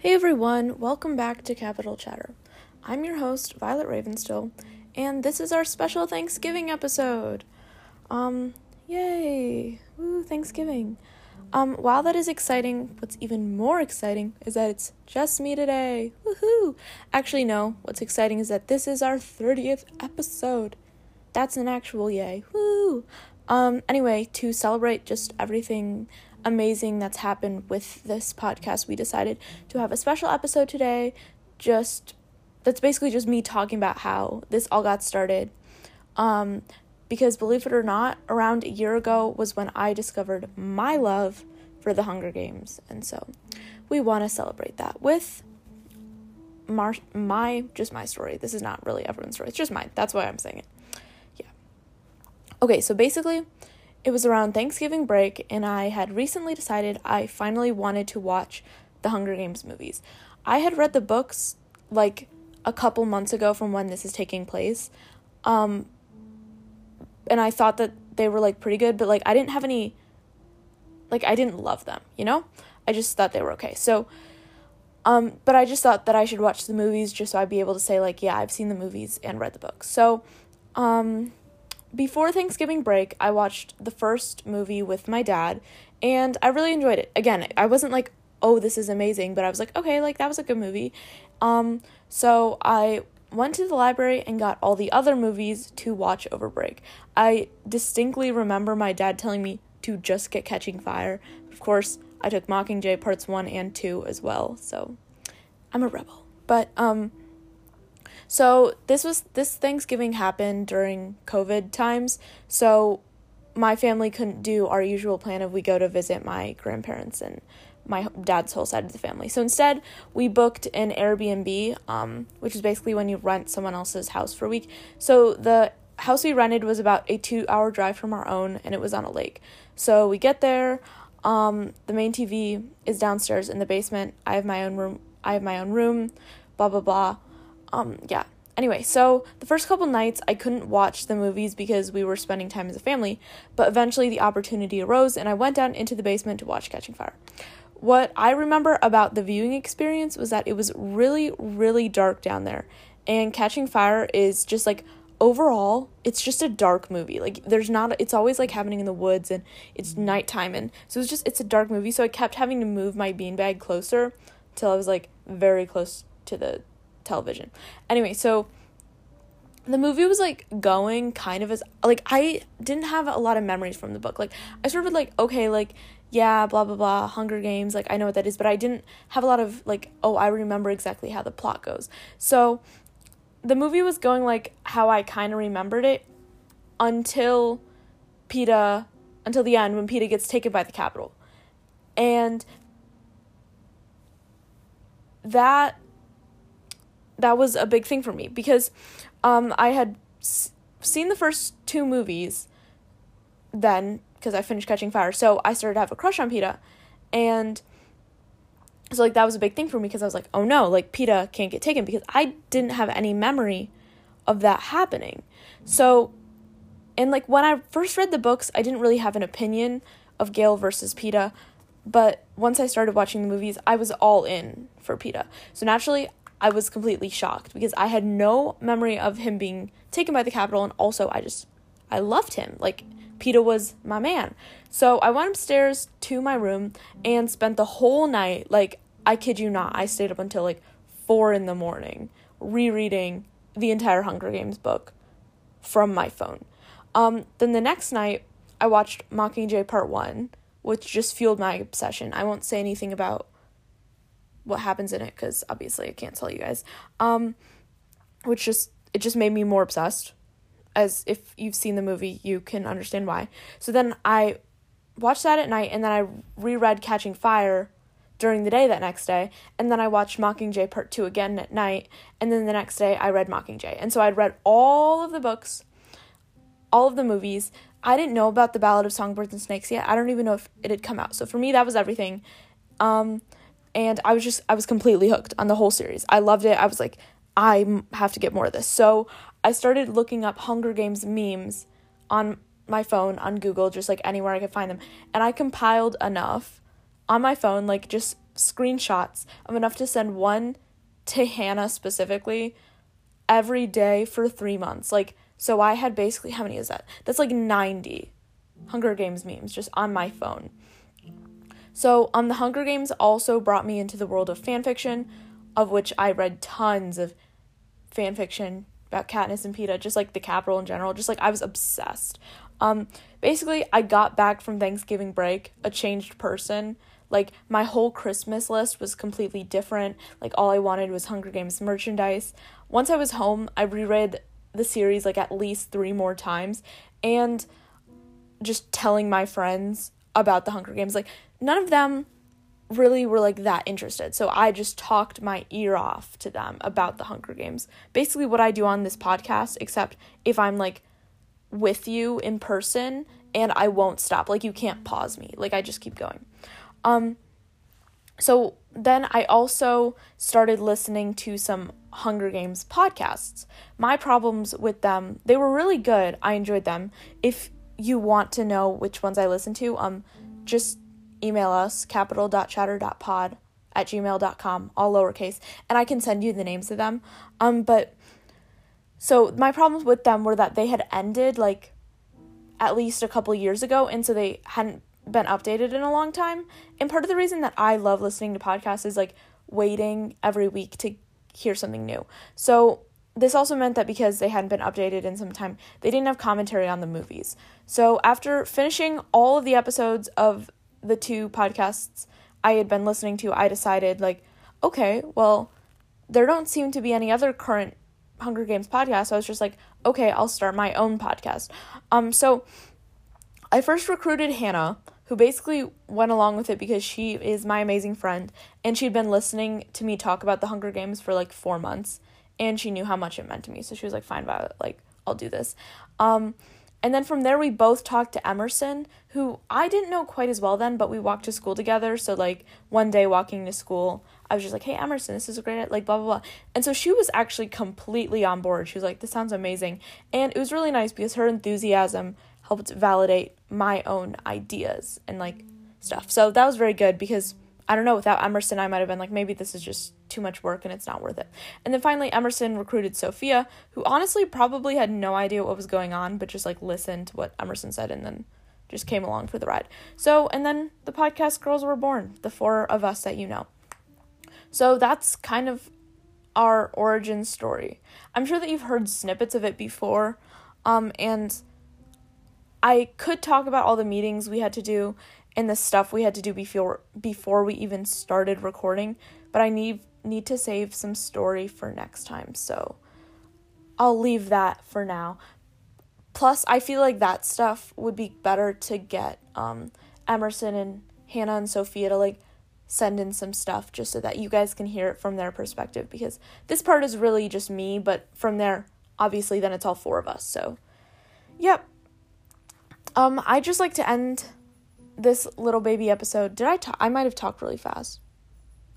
Hey everyone, welcome back to Capital Chatter. I'm your host, Violet Ravenstill, and this is our special Thanksgiving episode. Um, yay! Woo, Thanksgiving. Um, while that is exciting, what's even more exciting is that it's just me today. Woohoo! Actually, no, what's exciting is that this is our 30th episode. That's an actual yay. Woo! Um, anyway, to celebrate just everything amazing that's happened with this podcast, we decided to have a special episode today. Just that's basically just me talking about how this all got started. Um, because believe it or not, around a year ago was when I discovered my love for the Hunger Games, and so we want to celebrate that with Mar- my just my story. This is not really everyone's story; it's just mine. That's why I'm saying it. Yeah. Okay, so basically, it was around Thanksgiving break, and I had recently decided I finally wanted to watch the Hunger Games movies. I had read the books like a couple months ago from when this is taking place. Um, and I thought that they were like pretty good, but like I didn't have any like I didn't love them, you know? I just thought they were okay. So um but I just thought that I should watch the movies just so I'd be able to say like yeah, I've seen the movies and read the books. So um before Thanksgiving break, I watched the first movie with my dad and I really enjoyed it. Again, I wasn't like, "Oh, this is amazing," but I was like, "Okay, like that was a good movie." Um so I went to the library and got all the other movies to watch over break. I distinctly remember my dad telling me to just get Catching Fire. Of course, I took Mockingjay parts 1 and 2 as well. So, I'm a rebel. But um so this was this Thanksgiving happened during COVID times. So my family couldn't do our usual plan of we go to visit my grandparents and my dad's whole side of the family. So instead, we booked an Airbnb, um, which is basically when you rent someone else's house for a week. So the house we rented was about a two hour drive from our own, and it was on a lake. So we get there. Um, the main TV is downstairs in the basement. I have my own room. I have my own room. Blah blah blah. Um, yeah. Anyway, so the first couple nights I couldn't watch the movies because we were spending time as a family, but eventually the opportunity arose and I went down into the basement to watch Catching Fire. What I remember about the viewing experience was that it was really, really dark down there. And Catching Fire is just like overall, it's just a dark movie. Like there's not it's always like happening in the woods and it's nighttime and so it's just it's a dark movie. So I kept having to move my beanbag closer till I was like very close to the television. Anyway, so the movie was like going kind of as like I didn't have a lot of memories from the book. Like I sort of like okay, like yeah, blah blah blah, Hunger Games, like I know what that is, but I didn't have a lot of like, oh, I remember exactly how the plot goes. So the movie was going like how I kind of remembered it until Peeta until the end when Peeta gets taken by the Capitol. And that that was a big thing for me because um I had s- seen the first two movies then because I finished Catching Fire. So I started to have a crush on Peeta. And so like that was a big thing for me because I was like, "Oh no, like Peeta can't get taken" because I didn't have any memory of that happening. So and like when I first read the books, I didn't really have an opinion of Gale versus Peeta, but once I started watching the movies, I was all in for Peeta. So naturally, I was completely shocked because I had no memory of him being taken by the Capitol and also I just I loved him. Like Peeta was my man. So I went upstairs to my room and spent the whole night, like, I kid you not, I stayed up until like four in the morning rereading the entire Hunger Games book from my phone. Um, then the next night, I watched Mockingjay Part 1, which just fueled my obsession. I won't say anything about what happens in it because obviously I can't tell you guys. Um, which just, it just made me more obsessed as if you've seen the movie, you can understand why. So then I watched that at night and then I reread Catching Fire during the day that next day and then I watched Mockingjay Part 2 again at night and then the next day I read Mockingjay. And so I'd read all of the books, all of the movies. I didn't know about the Ballad of Songbirds and Snakes yet. I don't even know if it had come out. So for me that was everything. Um and I was just I was completely hooked on the whole series. I loved it. I was like I have to get more of this. So I started looking up Hunger Games memes on my phone on Google, just like anywhere I could find them. And I compiled enough on my phone, like just screenshots of enough to send one to Hannah specifically every day for three months. Like, so I had basically, how many is that? That's like 90 Hunger Games memes just on my phone. So, um, the Hunger Games also brought me into the world of fanfiction, of which I read tons of fanfiction about Katniss and Peeta, just like the Capitol in general. Just like I was obsessed. Um, basically, I got back from Thanksgiving break a changed person. Like my whole Christmas list was completely different. Like all I wanted was Hunger Games merchandise. Once I was home, I reread the series like at least three more times, and just telling my friends about the Hunger Games. Like none of them really were like that interested. So I just talked my ear off to them about the Hunger Games. Basically what I do on this podcast except if I'm like with you in person and I won't stop. Like you can't pause me. Like I just keep going. Um so then I also started listening to some Hunger Games podcasts. My problems with them, they were really good. I enjoyed them. If you want to know which ones I listen to, um just email us capital.chatter.pod at gmail.com, all lowercase, and I can send you the names of them. Um, but so my problems with them were that they had ended like at least a couple years ago, and so they hadn't been updated in a long time. And part of the reason that I love listening to podcasts is like waiting every week to hear something new. So this also meant that because they hadn't been updated in some time, they didn't have commentary on the movies. So after finishing all of the episodes of the two podcasts I had been listening to, I decided, like, okay, well, there don't seem to be any other current Hunger Games podcasts. So I was just like, okay, I'll start my own podcast. Um, so I first recruited Hannah, who basically went along with it because she is my amazing friend and she'd been listening to me talk about the Hunger Games for like four months and she knew how much it meant to me. So she was like, fine, Violet, like, I'll do this. Um, and then from there, we both talked to Emerson, who I didn't know quite as well then, but we walked to school together. So, like, one day walking to school, I was just like, hey, Emerson, this is a great, like, blah, blah, blah. And so she was actually completely on board. She was like, this sounds amazing. And it was really nice because her enthusiasm helped validate my own ideas and, like, stuff. So that was very good because I don't know, without Emerson, I might have been like, maybe this is just too much work and it's not worth it. And then finally, Emerson recruited Sophia, who honestly probably had no idea what was going on, but just like listened to what Emerson said and then just came along for the ride. So, and then the podcast girls were born, the four of us that you know. So that's kind of our origin story. I'm sure that you've heard snippets of it before, um, and I could talk about all the meetings we had to do and the stuff we had to do before before we even started recording, but I need need to save some story for next time. So I'll leave that for now. Plus, I feel like that stuff would be better to get um, Emerson and Hannah and Sophia to like send in some stuff just so that you guys can hear it from their perspective because this part is really just me, but from there, obviously, then it's all four of us. So, yep. Um, I just like to end this little baby episode. Did I talk? I might have talked really fast.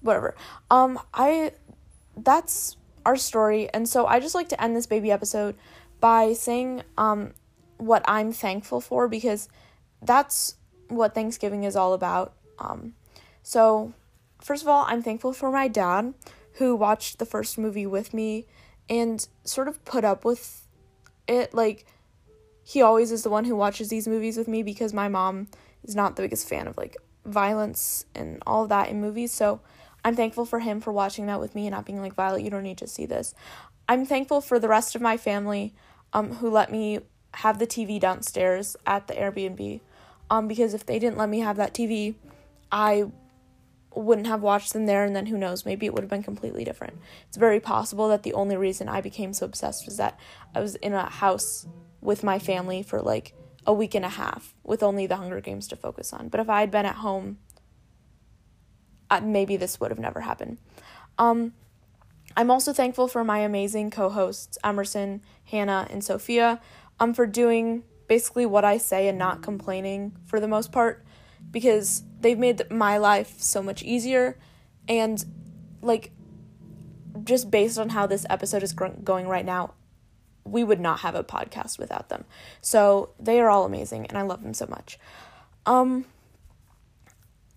Whatever. Um, I that's our story, and so I just like to end this baby episode by saying um what I'm thankful for because that's what Thanksgiving is all about. Um, so first of all, I'm thankful for my dad who watched the first movie with me and sort of put up with it like he always is the one who watches these movies with me because my mom is not the biggest fan of like violence and all of that in movies. So I'm thankful for him for watching that with me and not being like, Violet, you don't need to see this. I'm thankful for the rest of my family um, who let me have the TV downstairs at the Airbnb. Um, because if they didn't let me have that TV, I wouldn't have watched them there, and then who knows, maybe it would have been completely different. It's very possible that the only reason I became so obsessed was that I was in a house with my family for like a week and a half with only the Hunger Games to focus on. But if I had been at home, maybe this would have never happened. Um, I'm also thankful for my amazing co hosts, Emerson, Hannah, and Sophia, um, for doing basically what I say and not complaining for the most part because they've made my life so much easier. And, like, just based on how this episode is going right now, we would not have a podcast without them. So they are all amazing and I love them so much. Um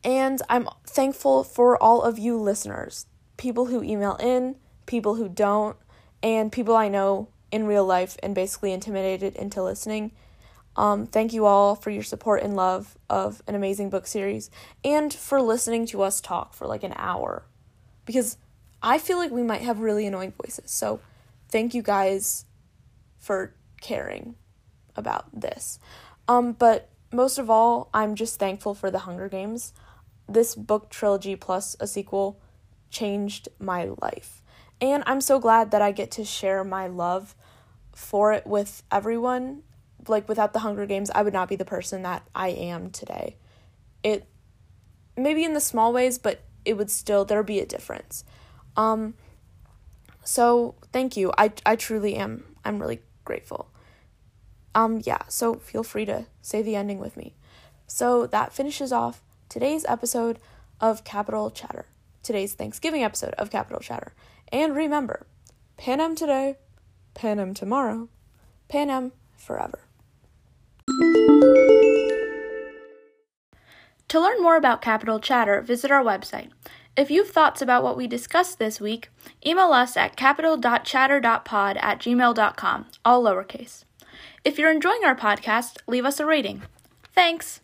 And I'm thankful for all of you listeners people who email in, people who don't, and people I know in real life and basically intimidated into listening. Um, thank you all for your support and love of an amazing book series and for listening to us talk for like an hour. Because I feel like we might have really annoying voices. So thank you guys for caring about this. Um, but most of all, I'm just thankful for the Hunger Games. This book trilogy plus a sequel changed my life. And I'm so glad that I get to share my love for it with everyone. Like without the Hunger Games, I would not be the person that I am today. It maybe in the small ways, but it would still there'd be a difference. Um so thank you. I I truly am. I'm really grateful. Um yeah, so feel free to say the ending with me. So that finishes off today's episode of Capital Chatter. Today's Thanksgiving episode of Capital Chatter. And remember, Panem today, Panem tomorrow, Panem forever. To learn more about Capital Chatter, visit our website. If you have thoughts about what we discussed this week, email us at capital.chatter.pod at gmail.com, all lowercase. If you're enjoying our podcast, leave us a rating. Thanks!